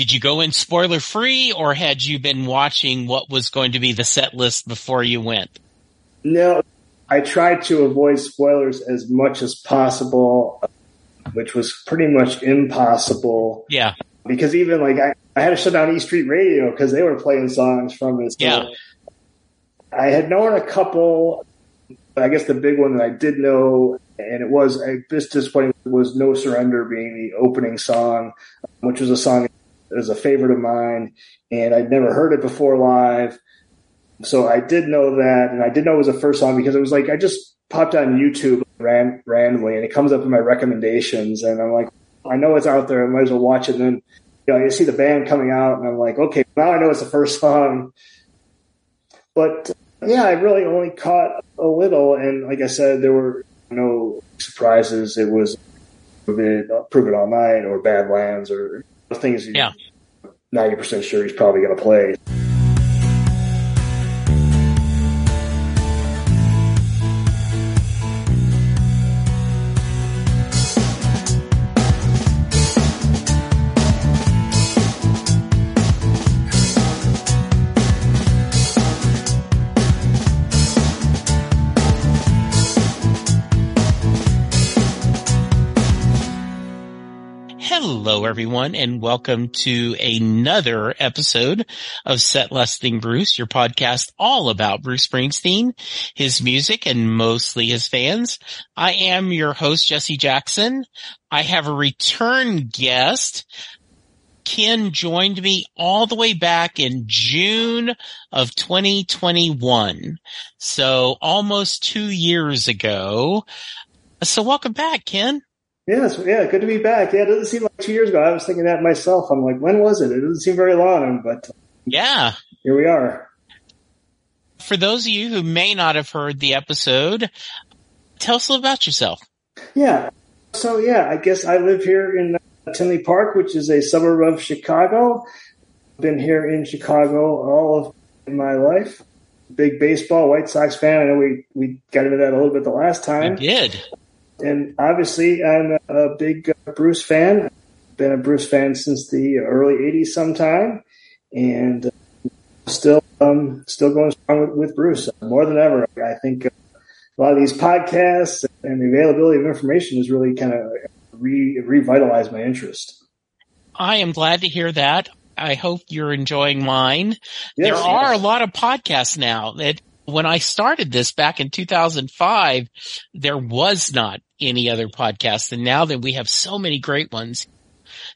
Did you go in spoiler free or had you been watching what was going to be the set list before you went? No, I tried to avoid spoilers as much as possible, which was pretty much impossible. Yeah. Because even like I, I had to shut down E Street Radio because they were playing songs from it. So Yeah. I had known a couple. I guess the big one that I did know, and it was a bit disappointing, was "No Surrender" being the opening song, which was a song that was a favorite of mine, and I'd never heard it before live. So I did know that, and I did know it was the first song because it was like I just popped on YouTube ran, randomly, and it comes up in my recommendations, and I'm like, I know it's out there, I might as well watch it. And then you know, you see the band coming out, and I'm like, okay, now I know it's the first song. But yeah, I really only caught a little, and like I said, there were no surprises. It was Prove It, Prove It All Night or Badlands or things. you- Yeah. 90% sure he's probably going to play. Everyone and welcome to another episode of Set Lusting Bruce, your podcast all about Bruce Springsteen, his music and mostly his fans. I am your host Jesse Jackson. I have a return guest. Ken joined me all the way back in June of 2021. So almost two years ago. So welcome back, Ken. Yes, yeah, good to be back. Yeah, it doesn't seem like two years ago. I was thinking that myself. I'm like, when was it? It doesn't seem very long, but Yeah. here we are. For those of you who may not have heard the episode, tell us a little about yourself. Yeah. So yeah, I guess I live here in uh, Tinley Park, which is a suburb of Chicago. Been here in Chicago all of my life. Big baseball, White Sox fan. I know we, we got into that a little bit the last time. did. And obviously I'm a, big uh, Bruce fan. Been a Bruce fan since the early 80s sometime. And uh, still, um, still going strong with, with Bruce more than ever. I think uh, a lot of these podcasts and the availability of information has really kind of re- revitalized my interest. I am glad to hear that. I hope you're enjoying mine. Yes, there are a lot of podcasts now that when I started this back in 2005, there was not any other podcast. And now that we have so many great ones,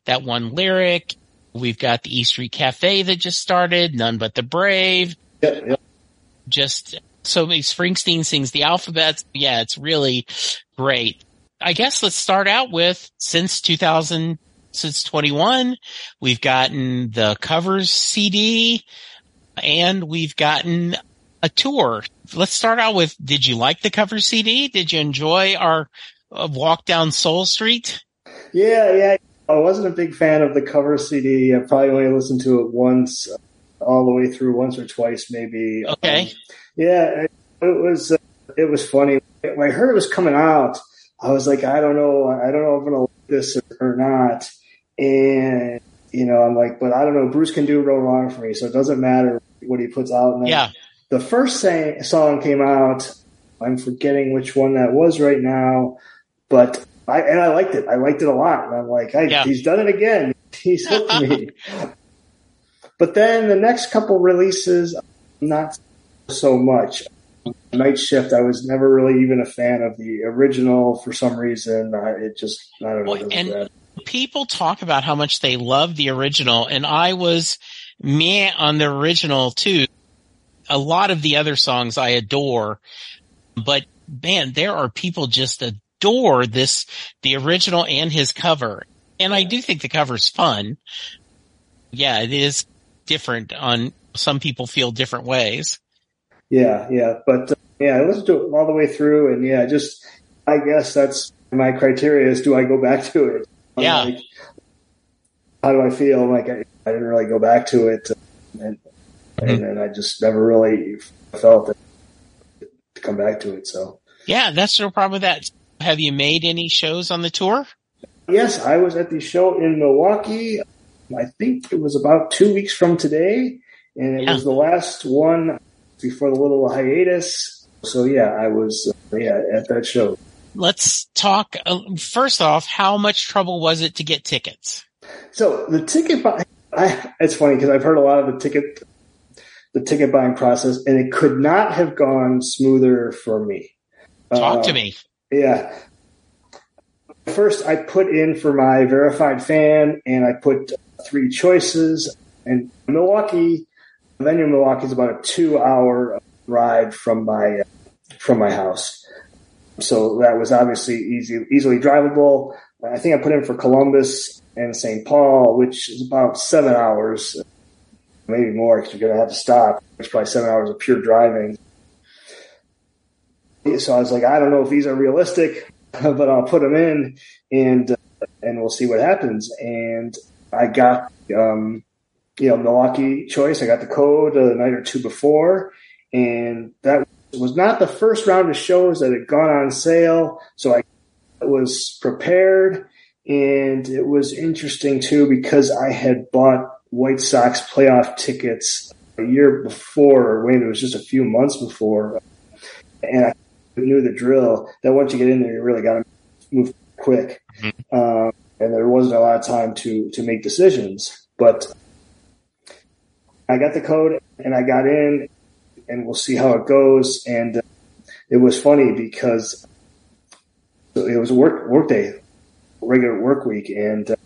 that one lyric, we've got the E Street Cafe that just started, None But the Brave, Yep, yep. just so many Springsteen sings the alphabet. Yeah, it's really great. I guess let's start out with since 2000, since 21, we've gotten the covers CD and we've gotten a tour. Let's start out with, did you like the cover CD? Did you enjoy our uh, walk down Soul Street? Yeah, yeah. I wasn't a big fan of the cover CD. I probably only listened to it once, uh, all the way through, once or twice, maybe. Okay. Um, yeah, it, it was. Uh, it was funny when I heard it was coming out. I was like, I don't know, I don't know if I'm gonna like this or, or not. And you know, I'm like, but I don't know. Bruce can do no wrong for me, so it doesn't matter what he puts out. And Yeah. The first say, song came out. I'm forgetting which one that was right now, but I and I liked it. I liked it a lot. And I'm like, hey, Yeah. he's done it again. He's hooked me. But then the next couple releases, not so much. Night Shift, I was never really even a fan of the original for some reason. I, it just, I don't know. And- people talk about how much they love the original and I was meh on the original too. A lot of the other songs I adore, but man, there are people just adore this, the original and his cover. And I do think the cover's fun. yeah, it is different on some people feel different ways. Yeah, yeah, but uh, yeah, I listened to it all the way through, and yeah, just I guess that's my criteria is do I go back to it? Yeah. Like, how do I feel? Like I, I didn't really go back to it, and Mm-hmm. and then I just never really felt it to come back to it. So Yeah, that's no problem with that. Have you made any shows on the tour? yes, I was at the show in Milwaukee. I think it was about two weeks from today, and it Yeah. was the last one before the little hiatus. So yeah, I was uh, yeah at that show. Let's talk uh, first off. How much trouble was it to get tickets? So the ticket I, it's funny because I've heard a lot of the ticket, the ticket buying process, and it could not have gone smoother for me. Talk Uh, to me. Yeah. First, I put in for my verified fan, and I put three choices. And Milwaukee, the venue in Milwaukee is about a two-hour ride from my from my house, so that was obviously easy, easily drivable. I think I put in for Columbus and St. Paul, which is about seven hours, maybe more because you're going to have to stop. It's probably seven hours of pure driving. So I was like, I don't know if these are realistic, but I'll put them in and uh, and we'll see what happens. And I got um, you know Milwaukee choice. I got the code the night or two before, and that was not the first round of shows that had gone on sale. So I was prepared, and it was interesting too because I had bought White Sox playoff tickets a year before. or Wait, it was just a few months before, and I knew the drill that once you get in there, you really got to move quick. Um, and there wasn't a lot of time to, to make decisions, but I got the code and I got in and we'll see how it goes. And uh, it was funny because it was a work, work day, regular work week. And uh,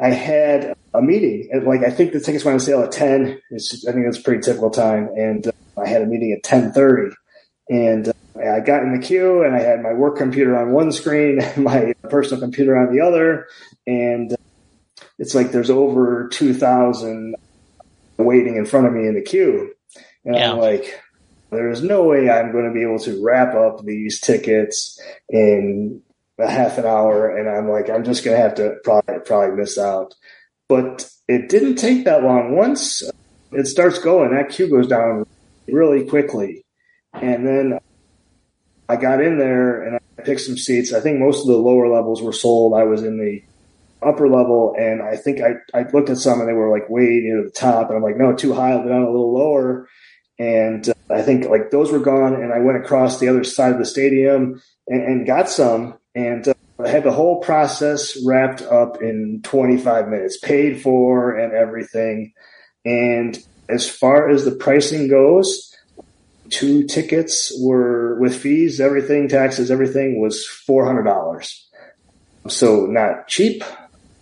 I had a meeting at like, I think the tickets went on sale at 10. It's just, I think that's a pretty typical time. And uh, I had a meeting at 1030 and uh, I got in the queue and I had my work computer on one screen, my personal computer on the other, and it's like there's over 2,000 waiting in front of me in the queue. And Yeah. I'm like, there's no way I'm going to be able to wrap up these tickets in a half an hour. And I'm like, I'm just to have to probably, probably miss out. But it didn't take that long. Once it starts going, that queue goes down really quickly. And then I got in there and I picked some seats. I think most of the lower levels were sold. I was in the upper level and I think I, I looked at some and they were like way near the top. And I'm like, no, too high. I'll down a little lower. And uh, I think like those were gone. And I went across the other side of the stadium and, and got some. And uh, I had the whole process wrapped up in 25 minutes, paid for and everything. And as far as the pricing goes, two tickets were with fees, everything, taxes, everything was four hundred dollars. So not cheap,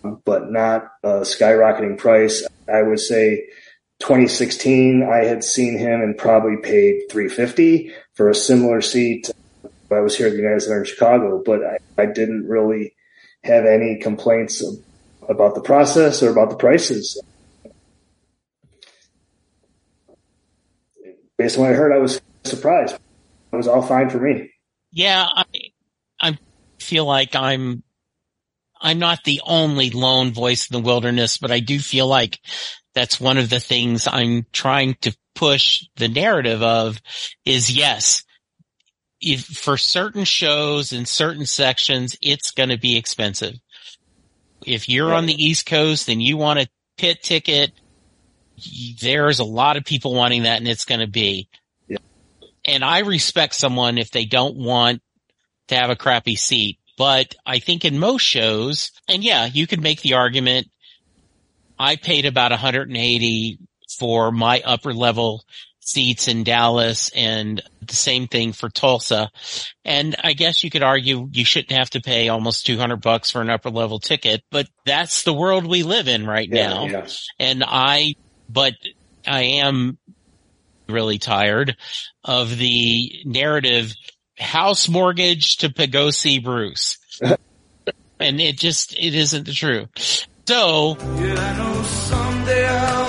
but not a skyrocketing price. I would say 2016, I had seen him and probably paid 350 for a similar seat. I was here at the United Center in Chicago, but I, I didn't really have any complaints about the process or about the prices. Based on what I heard, I was surprised. It was all fine for me. Yeah, I, I feel like I'm, I'm not the only lone voice in the wilderness, but I do feel like that's one of the things I'm trying to push the narrative of is yes, if for certain shows and certain sections, it's going to be expensive. If you're on the East Coast and you want a pit ticket, there's a lot of people wanting that and it's going to be. Yeah. And I respect someone if they don't want to have a crappy seat, but I think in most shows, and yeah, you could make the argument. I paid about 180 for my upper level seats in Dallas and the same thing for Tulsa. And I guess you could argue you shouldn't have to pay almost 200 bucks for an upper level ticket, but that's the world we live in right now. yeah. And I, but I am really tired of the narrative house mortgage to go see Bruce. and it just, it isn't the truth. So, Yeah,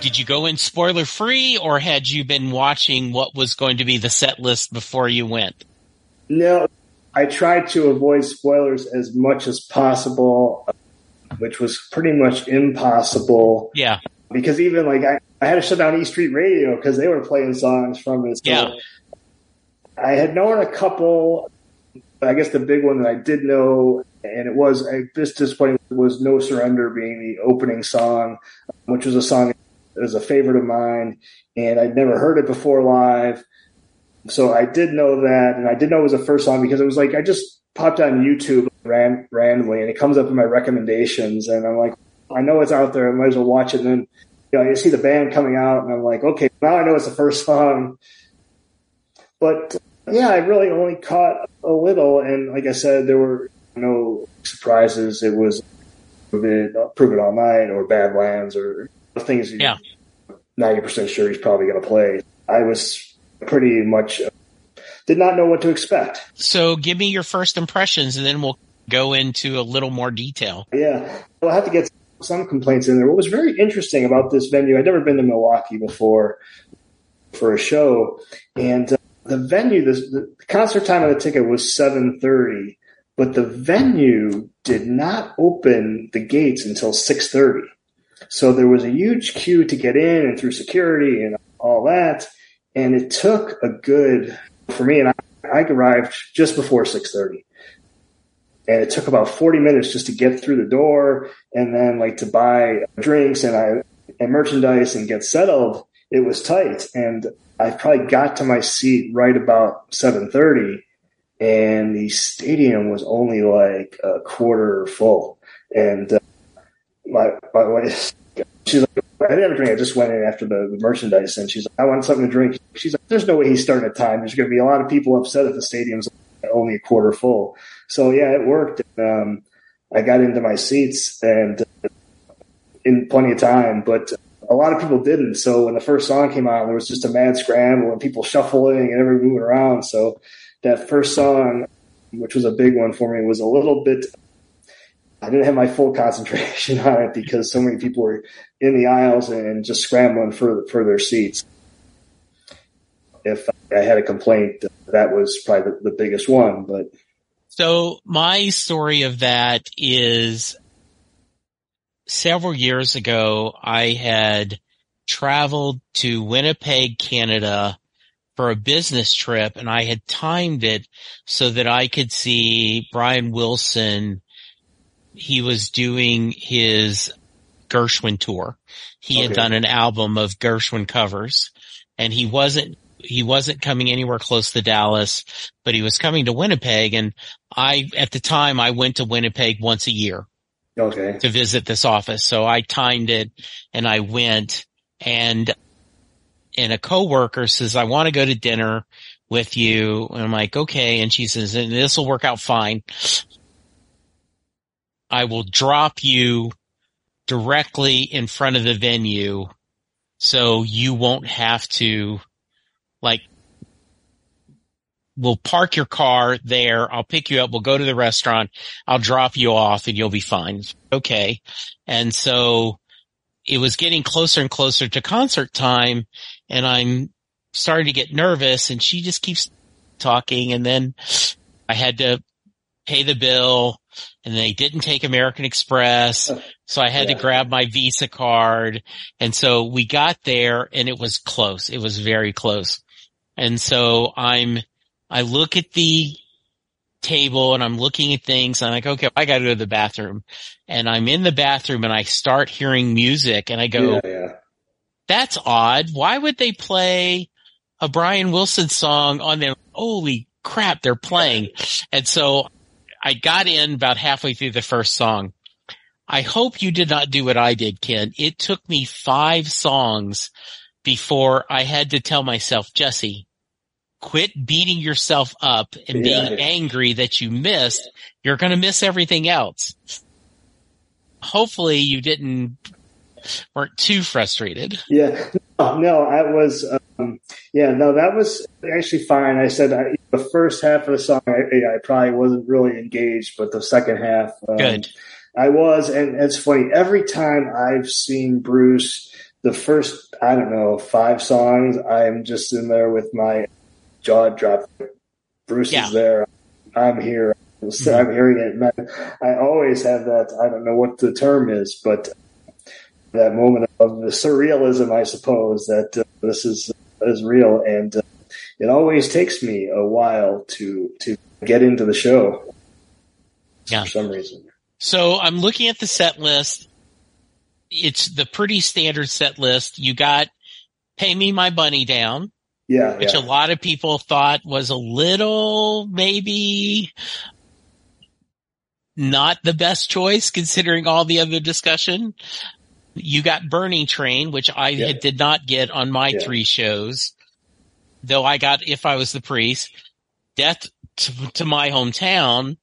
did you go in spoiler free or had you been watching what was going to be the set list before you went? No, I tried to avoid spoilers as much as possible, which was pretty much impossible Yeah. because even like I, I had to shut down E Street Radio because they were playing songs from it. So Yeah. I had known a couple. I guess the big one that I did know, and it was a bit disappointing, was "No Surrender" being the opening song, which was a song that was a favorite of mine, and I'd never heard it before live. So I did know that, and I did know it was the first song because it was like I just popped on YouTube ran, randomly, and it comes up in my recommendations, and I'm like, I know it's out there, I might as well watch it. And then you know, you see the band coming out, and I'm like, okay, now I know it's the first song. But yeah, I really only caught a little, and like I said, there were no surprises. It was Prove It, Prove It All Night, or Badlands, or things Yeah. ninety percent sure he's probably going to play. I was pretty much uh, did not know what to expect. So give me your first impressions and then we'll go into a little more detail. Yeah, I'll have to get some complaints in there. What was very interesting about this venue, I'd never been to Milwaukee before for a show, and uh, the venue, the, the concert time of the ticket was seven thirty, but the venue did not open the gates until six thirty. So there was a huge queue to get in and through security and all that, and it took a good for me, and I, I arrived just before six thirty. And it took about 40 minutes just to get through the door and then like to buy drinks and I and merchandise and get settled. It was tight. And I probably got to my seat right about 7:30 and the stadium was only like a quarter full. And uh, my my wife she's like I didn't have a drink. I just went in after the, the merchandise and she's like, I want something to drink. She's like, there's no way he's starting at time. There's going to be a lot of people upset if the stadium's only a quarter full. So yeah, it worked. Um, I got into my seats and uh, in plenty of time, but a lot of people didn't. So when the first song came out, there was just a mad scramble and people shuffling and everyone moving around. So that first song, which was a big one for me, was a little bit. I didn't have my full concentration on it because so many people were in the aisles and just scrambling for for their seats. If I had a complaint, that was probably the, the biggest one. But So my story of that is several years ago, I had traveled to Winnipeg, Canada for a business trip and I had timed it so that I could see Brian Wilson. He was doing his Gershwin tour. He had done an album of Gershwin covers and he wasn't he wasn't coming anywhere close to Dallas, but he was coming to Winnipeg and I at the time I went to Winnipeg once a year okay, to visit this office. So I timed it and I went and and a coworker says, I want to go to dinner with you. And I'm like, okay. And she says, and this will work out fine. I will drop you directly in front of the venue so you won't have to like we'll park your car there. I'll pick you up. We'll go to the restaurant. I'll drop you off and you'll be fine. Okay. And so it was getting closer and closer to concert time and I'm starting to get nervous and she just keeps talking and then I had to pay the bill and they didn't take American Express. Uh, so I had Yeah. to grab my Visa card. And so we got there and it was close. It was very close. And so I'm, I look at the table and I'm looking at things I'm like, okay, I got to go to the bathroom and I'm in the bathroom and I start hearing music and I go, yeah, yeah, that's odd. Why would they play a Brian Wilson song on there? Holy crap, they're playing. And so I got in about halfway through the first song. I hope you did not do what I did, Ken. It took me five songs before I had to tell myself, Jesse, quit beating yourself up and being Yeah. angry that you missed. You're going to miss everything else. Hopefully you didn't, weren't too frustrated. yeah. No, no, I was. Um, yeah, no, that was actually fine. I said I, the first half of the song, I, I probably wasn't really engaged, but the second half, um, Good. I was, and it's funny. Every time I've seen Bruce, the first I don't know five songs, I'm just in there with my jaw dropped. Bruce Yeah. is there. I'm here. So I'm hearing it. And I, I always have that. I don't know what the term is, but that moment of the surrealism, I suppose, that uh, this is is real, and uh, it always takes me a while to to get into the show. Yeah. For some reason. So I'm looking at the set list. It's the pretty standard set list. You got Pay Me My Money Down, Yeah. which yeah. a lot of people thought was a little maybe not the best choice considering all the other discussion. You got Burning Train, which I Yeah. did not get on my Yeah. three shows, though I got If I Was the Priest, Death to, to My Hometown,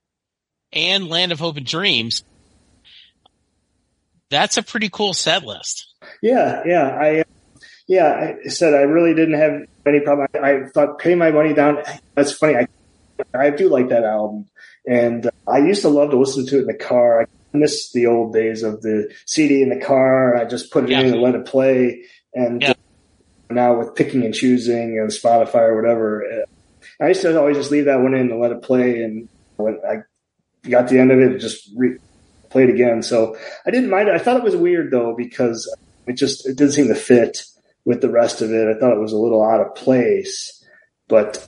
and Land of Hope and Dreams. That's a pretty cool set list. Yeah, yeah, I, yeah, I said I really didn't have any problem. I, I thought pay my money down. That's funny. I, I do like that album, and uh, I used to love to listen to it in the car. I miss the old days of the CD in the car. I just put it Yeah. in and let it play. And Yeah. now with picking and choosing and Spotify or whatever, uh, I used to always just leave that one in and let it play. And when I got the end of it, it just re- played again. So I didn't mind it. I thought it was weird though because it just it didn't seem to fit with the rest of it. I thought it was a little out of place, but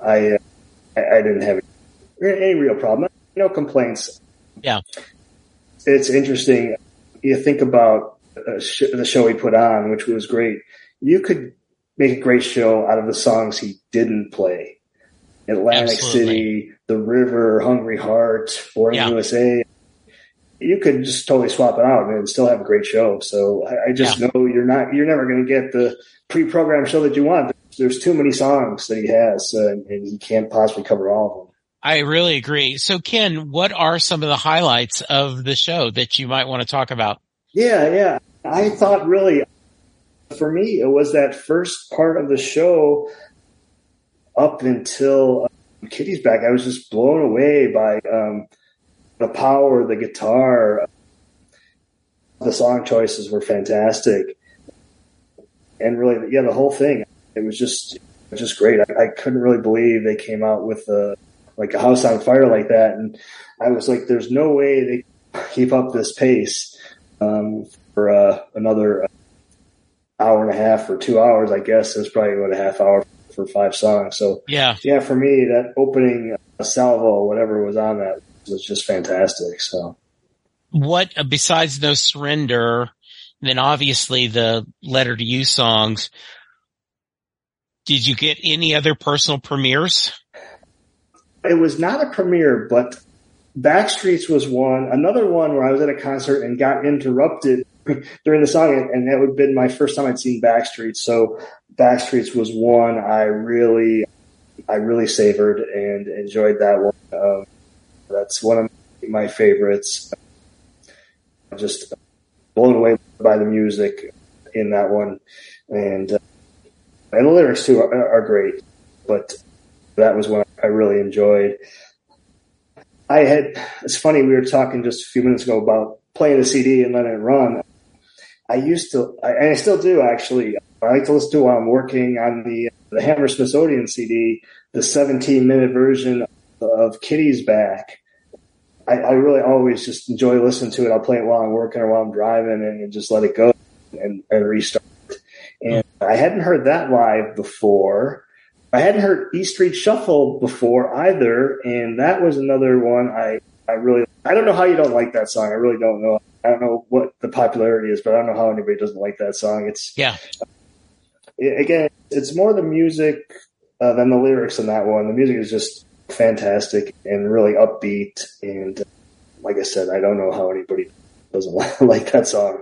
I uh, I, I didn't have any real problem. No complaints. Yeah. It's interesting. You think about uh, sh- the show he put on, which was great. You could make a great show out of the songs he didn't play. Atlantic Absolutely. City, The River, Hungry Heart, Born Yeah. in USA. You could just totally swap it out and still have a great show. So I, I just know you're not, you're never going to get the pre-programmed show that you want. There's too many songs that he has, uh, and, and he can't possibly cover all of them. I really agree. So Ken, what are some of the highlights of the show that you might want to talk about? Yeah, yeah. I thought really, for me, it was that first part of the show up until uh, Kitty's back. I was just blown away by um, the power, the guitar. The song choices were fantastic, and really, yeah, the whole thing. It was just, just great. I, I couldn't really believe they came out with a like a house on fire like that, and I was like, "There's no way they keep up this pace um, for uh, another hour and a half or two hours." I guess it's probably about a half hour for five songs. So Yeah. yeah, for me, that opening uh, salvo, whatever was on that, was just fantastic. So What, uh, besides No Surrender, then obviously the Letter to You songs, did you get any other personal premieres? It was not a premiere, but Backstreets was one. Another one where I was at a concert and got interrupted during the song, and- that would have been my first time I'd seen Backstreets. So Backstreets was one I really, I really savored and enjoyed that one. Um, that's one of my favorites. I'm just blown away by the music in that one, and uh, and the lyrics too are, are great. But that was one I really enjoyed. I had, it's funny, we were talking just a few minutes ago about playing the CD and letting it run. I used to, I, and I still do actually. I like to listen to while I'm working on the, the Hammersmith Odeon CD, the 17 minute version of Kitty's Back. I, I really always just enjoy listening to it. I'll play it while I'm working or while I'm driving and just let it go and, and restart. And I hadn't heard that live before. I hadn't heard E Street Shuffle before either, and that was another one I I really I don't know how you don't like that song. I really don't know. I don't know what the popularity is, but I don't know how anybody doesn't like that song. It's Yeah. again, it's more the music uh, than the lyrics in that one. The music is just fantastic and really upbeat, and uh, like I said, I don't know how anybody doesn't like that song.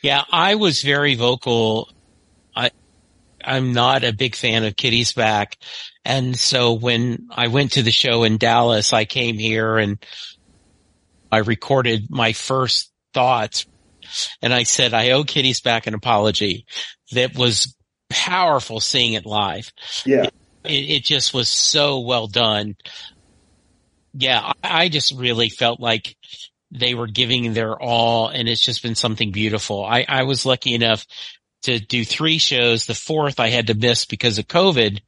Yeah, I was very vocal. I'm not a big fan of Kitty's back. And so when I went to the show in Dallas, I came here and I recorded my first thoughts and I said, I owe Kitty's back an apology. That was powerful seeing it live. Yeah, It, it just was so well done. Yeah, I, I just really felt like they were giving their all and it's just been something beautiful. I, I was lucky enough to do three shows. The fourth I had to miss because of COVID,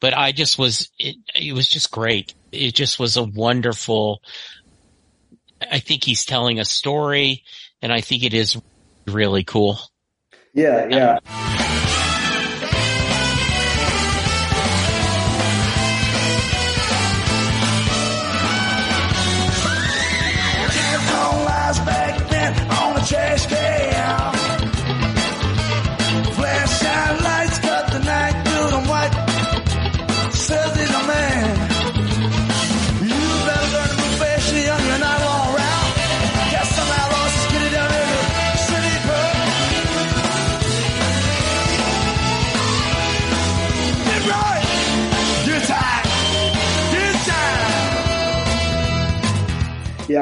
but I just was, it, it was just great. It just was a wonderful, I think he's telling a story and I think it is really cool. yeah, yeah. Telephone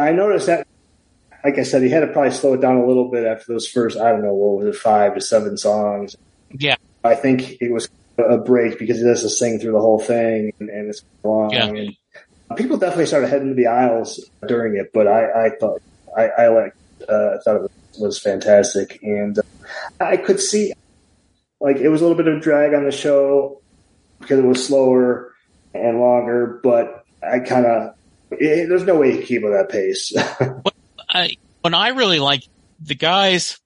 I noticed that. Like I said, he had to probably slow it down a little bit after those first, I don't know, what was it, five to seven songs. Yeah. I think it was a break because he has to sing through the whole thing and, and it's long. Yeah. And people definitely started heading to the aisles during it, but I, I thought, I, I liked, uh, thought it was, was fantastic. And uh, I could see, like, it was a little bit of a drag on the show because it was slower and longer, but I kind of, there's no way you can keep at that pace. I, when I really like the guys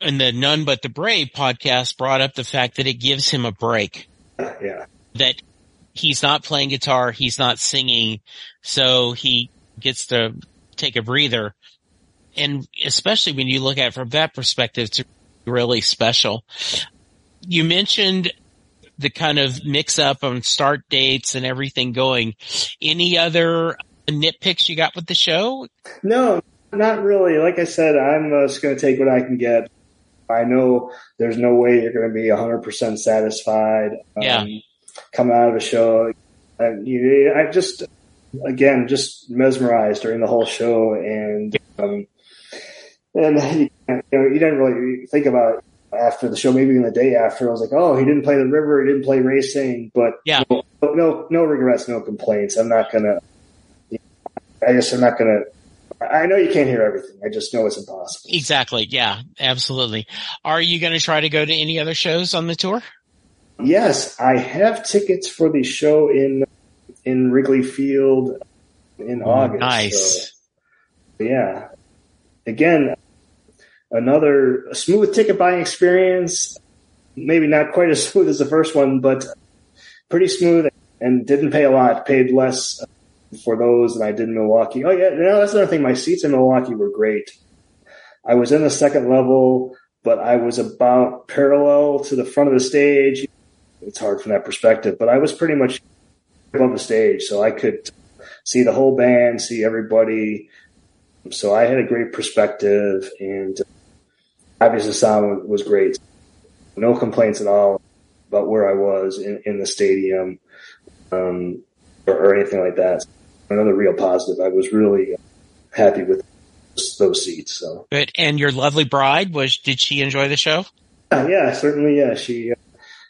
in the None But the Brave podcast brought up the fact that it gives him a break, yeah. that he's not playing guitar, he's not singing, so he gets to take a breather. And especially when you look at it from that perspective, it's really special. You mentioned the kind of mix up on start dates and everything going. Any other nitpicks you got with the show? No, not really. Like I said, I'm just going to take what I can get. I know there's no way you're going to be 100% satisfied. Um, Yeah. Coming out of a show. And you, I just, again, just mesmerized during the whole show. And, um, and you, you know, you didn't really think about it after the show. Maybe even the day after, I was like, oh, he didn't play the river, he didn't play racing, but Yeah. no, no, no regrets, no complaints. I'm not gonna. I guess I'm not gonna. I know you can't hear everything. I just know it's impossible. Exactly. Yeah, absolutely. Are you going to try to go to any other shows on the tour? Yes, I have tickets for the show in in Wrigley Field in August. Nice. So, yeah. Again, another smooth ticket buying experience. Maybe not quite as smooth as the first one, but pretty smooth and didn't pay a lot. Paid less uh, for those than I did in Milwaukee. Oh yeah, no, that's another thing. My seats in Milwaukee were great. I was in the second level, but I was about parallel to the front of the stage. It's hard from that perspective, but I was pretty much above the stage, so I could see the whole band, see everybody. So I had a great perspective, and obviously the sound was great. No complaints at all about where I was in, in the stadium um, or, or anything like that. Another real positive. I was really happy with those seats. So Good. And your lovely bride was? Did she enjoy the show? yeah, yeah certainly, yeah, she uh,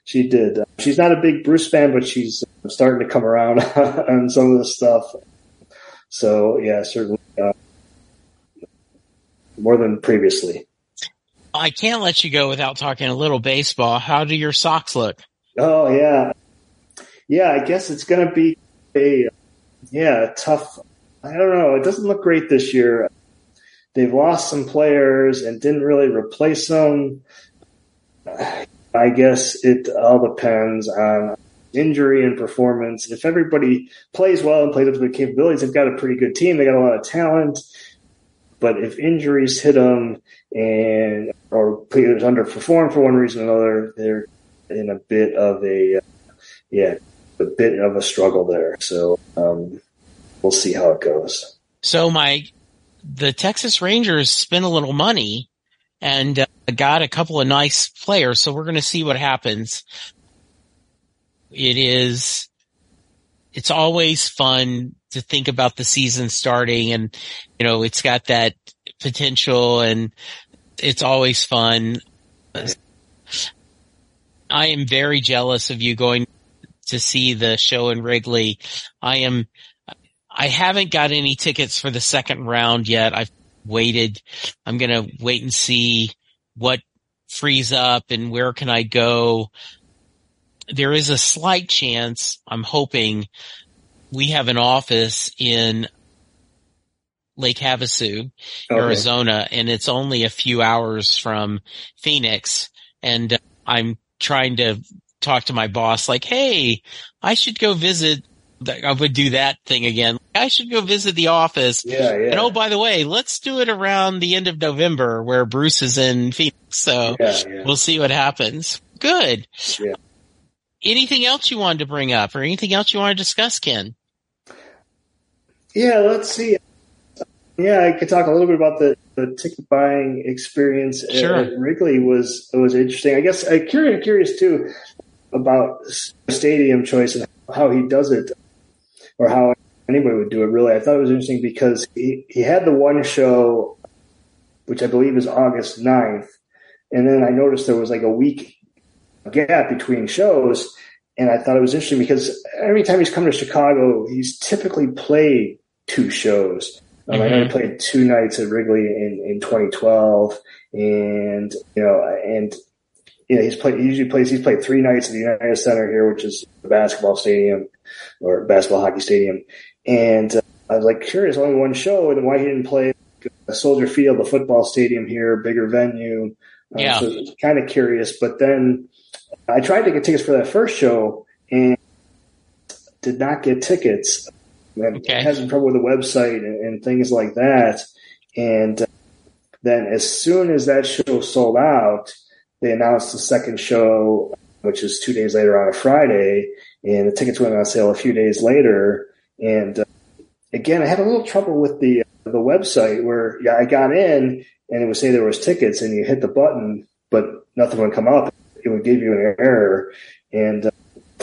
she did. Uh, she's not a big Bruce fan, but she's starting to come around on some of the stuff. So yeah, certainly uh, more than previously. I can't let you go without talking a little baseball. How do your Sox look? Oh yeah, yeah. I guess it's going to be a yeah tough. I don't know. It doesn't look great this year. They've lost some players and didn't really replace them. I guess it all depends on injury and performance. If everybody plays well and plays up to their capabilities, they've got a pretty good team. They got a lot of talent. But if injuries hit them and or players underperform for one reason or another, they're in a bit of a uh, yeah, a bit of a struggle there. So um, we'll see how it goes. So my, the Texas Rangers spent a little money and uh, got a couple of nice players. So we're going to see what happens. It is, it's always fun to think about the season starting and, you know, it's got that potential and it's always fun. I am very jealous of you going to see the show in Wrigley. I am, I haven't got any tickets for the second round yet. I've waited. I'm going to wait and see what frees up and where can I go. There is a slight chance, I'm hoping, we have an office in Lake Havasu, Okay. Arizona, and it's only a few hours from Phoenix. And uh, I'm trying to talk to my boss like, Hey, I should go visit. I would do that thing again. I should go visit the office. Yeah, yeah. And oh, by the way, let's do it around the end of November where Bruce is in Phoenix. So yeah, yeah. we'll see what happens. Good. Yeah. Anything else you wanted to bring up or anything else you want to discuss, Ken? Yeah, let's see. Yeah, I could talk a little bit about the, the ticket buying experience at- Sure. at Wrigley was was interesting. I guess uh, I'm curious, curious too about stadium choice and how he does it, or how anybody would do it. Really, I thought it was interesting because he, he had the one show, which I believe is August 9th, and then I noticed there was like a week gap between shows. And I thought it was interesting because every time he's come to Chicago, he's typically played two shows. Um, I know he played two nights at Wrigley in, in 2012, and you know, and you know, he's played. He usually plays. He's played three nights at the United Center here, which is the basketball stadium or basketball hockey stadium. And uh, I was like curious, only one show, and why he didn't play Soldier Field, the football stadium here, bigger venue. Uh, Yeah. So kind of curious, but then I tried to get tickets for that first show and did not get tickets. And Okay. had some trouble with the website and, and things like that. And uh, then as soon as that show sold out, they announced the second show, which is two days later on a Friday, and the tickets went on sale a few days later. And uh, again, I had a little trouble with the the website where yeah, I got in and it would say there was tickets, and you hit the button, but nothing would come up. It would give you an error, and uh,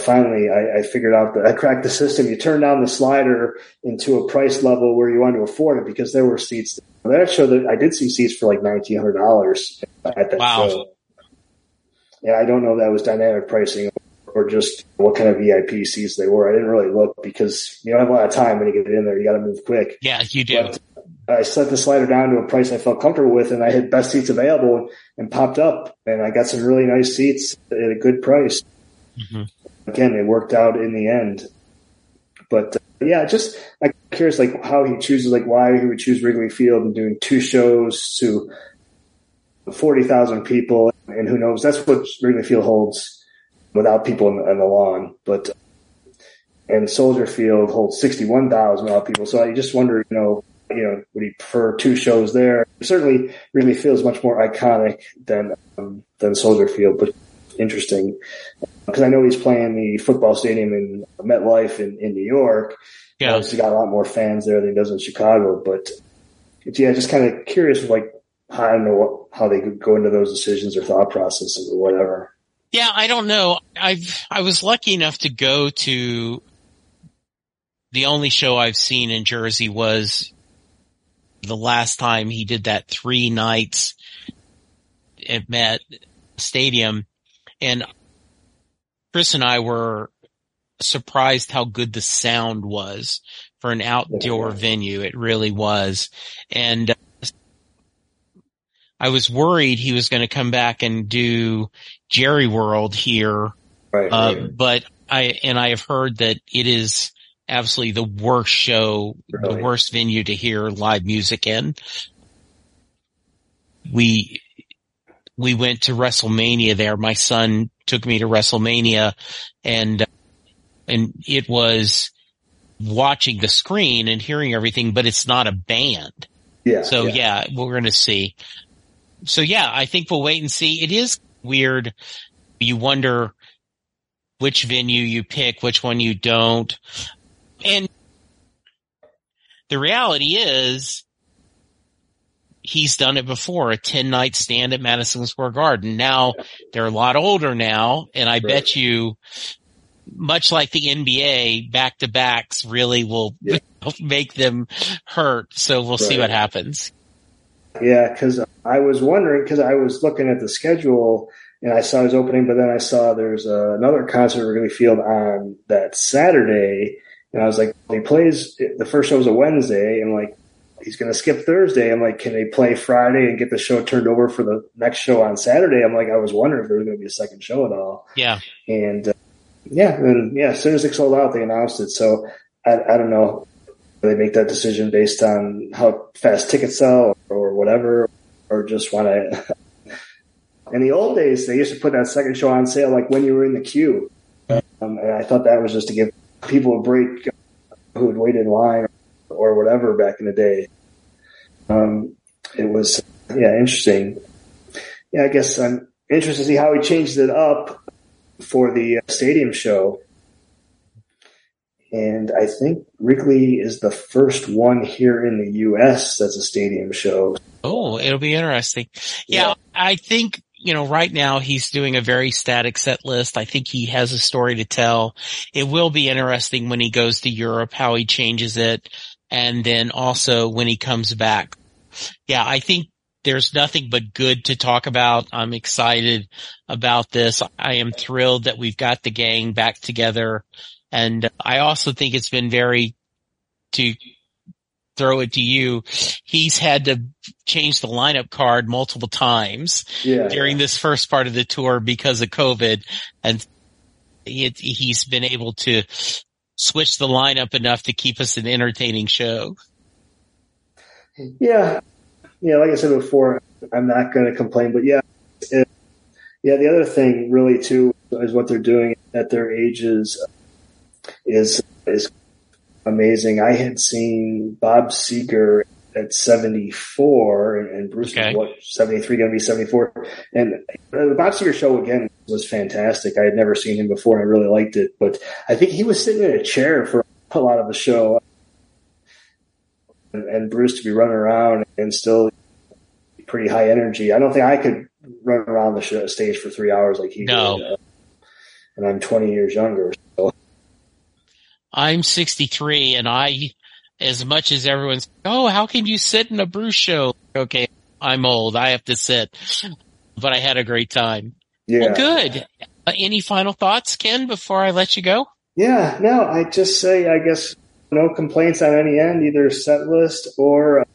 finally I, I figured out that I cracked the system. You turn down the slider into a price level where you want to afford it because there were seats that show that I did see seats for like nineteen hundred dollars at that Wow. show. And I don't know if that was dynamic pricing or just what kind of VIP seats they were. I didn't really look because you don't have a lot of time when you get in there. You got to move quick. Yeah, you do. But I set the slider down to a price I felt comfortable with, and I had best seats available and popped up, and I got some really nice seats at a good price. Mhm. Again, it worked out in the end. But uh, yeah, just I'm curious, like how he chooses, like why he would choose Wrigley Field and doing two shows to forty thousand people, and who knows? That's what Wrigley Field holds without people in the, in the lawn, but. And Soldier Field holds sixty-one thousand without people, so I just wonder, you know, you know, would he prefer two shows there? Certainly, Wrigley Field is much more iconic than um, than Soldier Field, but interesting because I know he's playing the football stadium in MetLife in, in New York. Yeah. He's got a lot more fans there than he does in Chicago, but yeah, just kind of curious, like I don't know what, how they could go into those decisions or thought processes or whatever. Yeah, I don't know. I've I was lucky enough to go to the only show I've seen in Jersey was the last time he did that three nights at Met Stadium and Chris and I were surprised how good the sound was for an outdoor venue. It really was. And uh, I was worried he was going to come back and do Jerry World here. Right. Uh, right. but I, and I have heard that it is absolutely the worst show, the worst venue to hear live music in. We, we went to WrestleMania there. My son took me to WrestleMania and, uh, and it was watching the screen and hearing everything, but it's not a band. yeah. So yeah, we're going to see. So yeah, I think we'll wait and see. It is weird. You wonder which venue you pick, which one you don't. And the reality is he's done it before, a 10 night stand at Madison Square Garden. Now they're a lot older now, and I bet you much like the NBA, back to backs really will Yeah. make them hurt. So we'll see what happens. Yeah, because I was wondering because I was looking at the schedule and I saw his opening, but then I saw there's uh, another concert we're at Wrigley Field on that Saturday, and I was like, he plays the first show was a Wednesday, and like he's going to skip Thursday. I'm like, can they play Friday and get the show turned over for the next show on Saturday? I'm like, I was wondering if there was going to be a second show at all, Yeah. and uh, yeah, and yeah, as soon as it sold out, they announced it. So I, I don't know. They make that decision based on how fast tickets sell or whatever, or just want to. In the old days, they used to put that second show on sale like when you were in the queue, um, and I thought that was just to give people a break who had waited in line or whatever back in the day. Um, it was yeah interesting. Yeah, I guess I'm interested to see how he changed it up for the uh, stadium show. And I think Wrigley is the first one here in the U.S. that's a stadium show. Oh, it'll be interesting. Yeah, Yeah. I think, you know, right now he's doing a very static set list. I think he has a story to tell. It will be interesting when he goes to Europe, how he changes it. And then also when he comes back. Yeah, I think there's nothing but good to talk about. I'm excited about this. I am thrilled that we've got the gang back together. And I also think it's been very to throw it to you. He's had to change the lineup card multiple times Yeah. during this first part of the tour because of COVID and it, he's been able to switch the lineup enough to keep us an entertaining show. Yeah. Yeah, like I said before, I'm not going to complain, but yeah. It, yeah, the other thing really too is what they're doing at their ages is is amazing. I had seen Bob Seger at 74 and, and Bruce Okay. was what 73 going to be 74 and the Bob Seger show again was fantastic. I had never seen him before and I really liked it, but I think he was sitting in a chair for a lot of the show and, and Bruce to be running around and still pretty high energy. I don't think I could run around the show, stage for three hours like he No. did. Uh, and I'm 20 years younger. So I'm 63 and I, as much as everyone's, oh, how can you sit in a Bruce show? Okay, I'm old. I have to sit. But I had a great time. Yeah. Well, good. Uh, any final thoughts, Ken, before I let you go? Yeah, no, I just say, I guess, no complaints on any end, either set list or,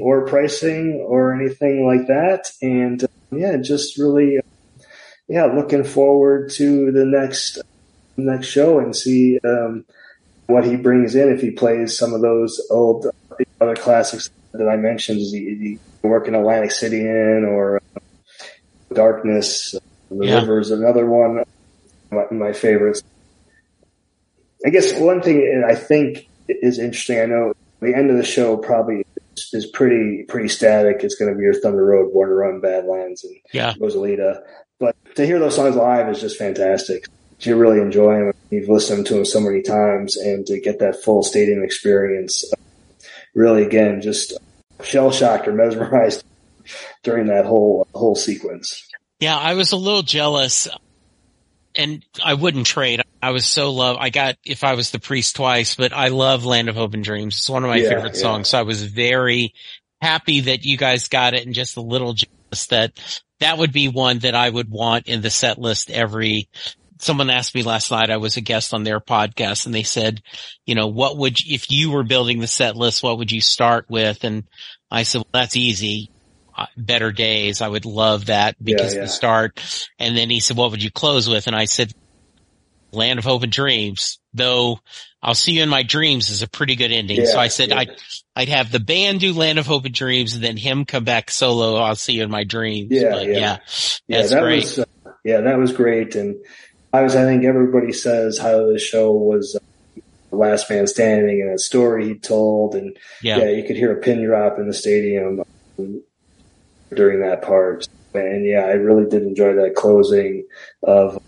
or pricing or anything like that. And uh, yeah, just really, uh, yeah, looking forward to the next, next show and see, um, what he brings in if he plays some of those old other classics that I mentioned. Is he, is he working Atlantic City in or uh, Darkness? The Yeah. River is another one. My, my favorites. I guess one thing and I think is interesting. I know the end of the show probably is, is pretty pretty static. It's going to be your Thunder Road, Born to Run, Badlands, and Yeah. Rosalita. But to hear those songs live is just fantastic. Do you really enjoy them. You've listened to them so many times, and to get that full stadium experience, uh, really again, just shell shocked or mesmerized during that whole whole sequence. Yeah, I was a little jealous and I wouldn't trade. I was so love. I got if I was the priest twice, but I love Land of Hope and Dreams. It's one of my Yeah, favorite yeah. songs. So I was very happy that you guys got it and just a little jealous that that would be one that I would want in the set list every someone asked me last night, I was a guest on their podcast and they said, you know, what would, if you were building the set list, what would you start with? And I said, well, that's easy. Better days. I would love that because yeah. the start. And then he said, what would you close with? And I said, Land of Hope and Dreams, though I'll see you in my dreams is a pretty good ending. Yeah, so I said yeah. I'd, I'd have the band do Land of Hope and Dreams and then him come back solo. I'll see you in my dreams. Yeah, but yeah. yeah, Yeah, that's that great. was uh, yeah, that was great. And I was, I think everybody says how the show was uh, the last man standing and a story he told, and yeah. yeah, you could hear a pin drop in the stadium um, during that part. And yeah, I really did enjoy that closing of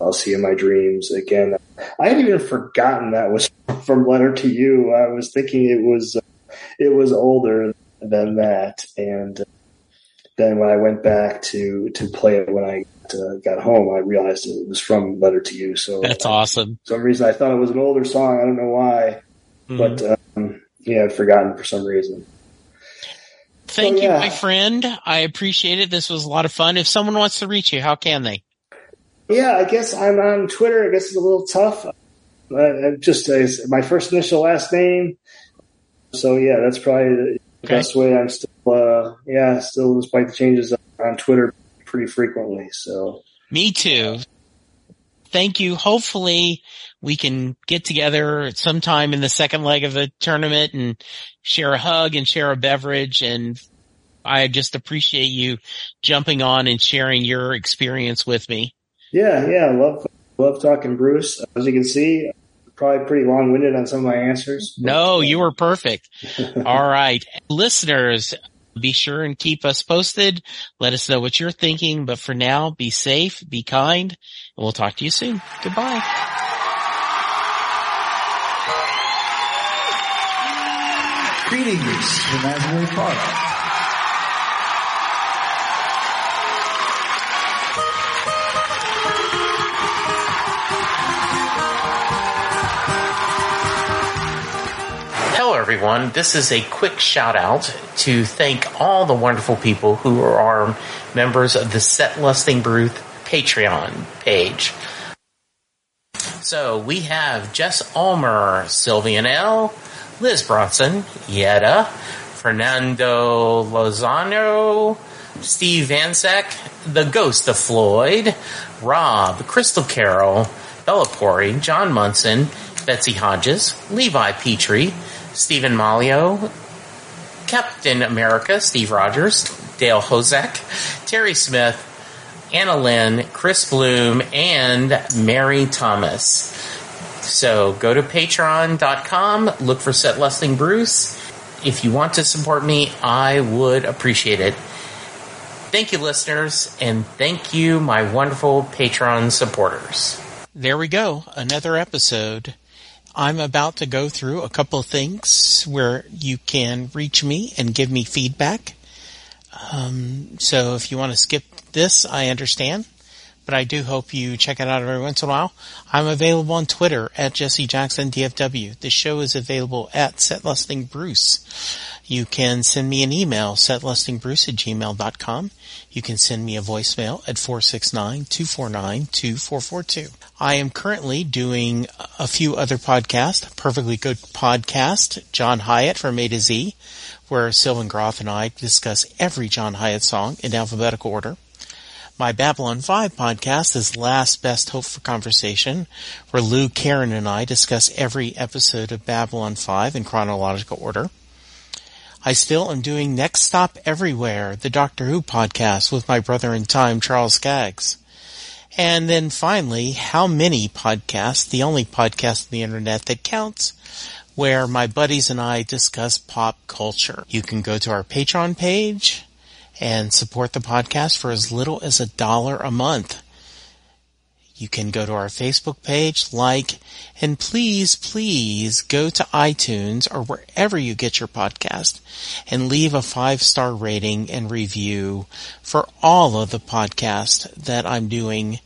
I'll see you in my dreams again. I had even forgotten that was from Letter to You. I was thinking it was uh, it was older than that, and uh, then when I went back to to play it when I uh, got home, I realized it was from Letter to You. So That's uh, awesome. for some reason I thought it was an older song. I don't know why, Mhm. but um, yeah, I'd forgotten for some reason. Thank So, you, yeah. my friend. I appreciate it. This was a lot of fun. If someone wants to reach you, how can they? Yeah, I guess I'm on Twitter. I guess it's a little tough. I'm just uh, my first initial last name. So yeah, that's probably the Okay. best way. I'm still, uh, yeah, still despite the changes on Twitter pretty frequently. So Me too. Thank you. Hopefully we can get together at some time in the second leg of the tournament and share a hug and share a beverage. And I just appreciate you jumping on and sharing your experience with me. yeah, yeah, love love talking Bruce. As you can see, probably pretty long winded on some of my answers. but, No, you were perfect. All right. Listeners, be sure and keep us posted. Let us know what you're thinking. But for now, be safe, be kind, and we'll talk to you soon. Goodbye. Greetings from Asbury Park. Everyone. This is a quick shout out to thank all the wonderful people who are members of the Set Lusting Bruce Patreon page. So we have Jess Ulmer, Sylvian L, Liz Bronson, Yetta, Fernando Lozano, Steve Vansek, The Ghost of Floyd, Rob, Crystal Carroll, Bella Pori, John Munson, Betsy Hodges, Levi Petrie, Stephen Malio, Captain America, Steve Rogers, Dale Hozek, Terry Smith, Anna Lynn, Chris Bloom, and Mary Thomas. So go to patreon.com, look for Set Lusting Bruce. If you want to support me, I would appreciate it. Thank you, listeners, and thank you, my wonderful Patreon supporters. There we go, another episode. I'm about to go through a couple of things where you can reach me and give me feedback. Um, so if you want to skip this, I understand. but I do hope you check it out every once in a while. I'm available on Twitter at Jesse Jackson DFW. The show is available at Setlusting Bruce. You can send me an email, setlustingbruce at gmail.com. You can send me a voicemail at 469-249-2442. I am currently doing a few other podcasts, Perfectly Good Podcast, John Hiatt from A to Z, where Sylvan Groth and I discuss every John Hiatt song in alphabetical order. My Babylon 5 podcast is Last Best Hope for Conversation, where Lou, Karen, and I discuss every episode of Babylon 5 in chronological order. I still am doing Next Stop Everywhere, the Doctor Who podcast with my brother in time, Charles Skaggs. And then finally, How Many Podcasts, the only podcast on the internet that counts, where my buddies and I discuss pop culture. You can go to our Patreon page and support the podcast for as little as a dollar a month. You can go to our Facebook page, like, and please, please go to iTunes or wherever you get your podcast and leave a five star rating and review for all of the podcasts that I'm doing.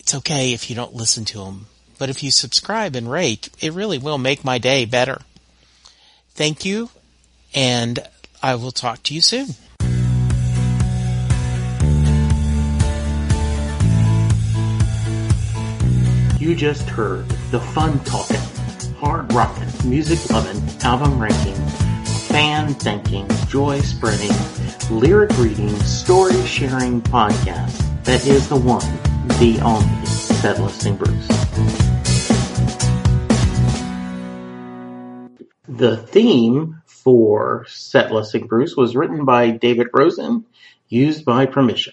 It's okay if you don't listen to them, but if you subscribe and rate, it really will make my day better. Thank you, and I will talk to you soon. You just heard the fun talking, hard rocking, music loving, album ranking, fan thinking, joy spreading, lyric reading, story sharing podcast that is the one, the only, Lusting Bruce. The theme for Set Lusting Bruce was written by David Rosen, used by permission.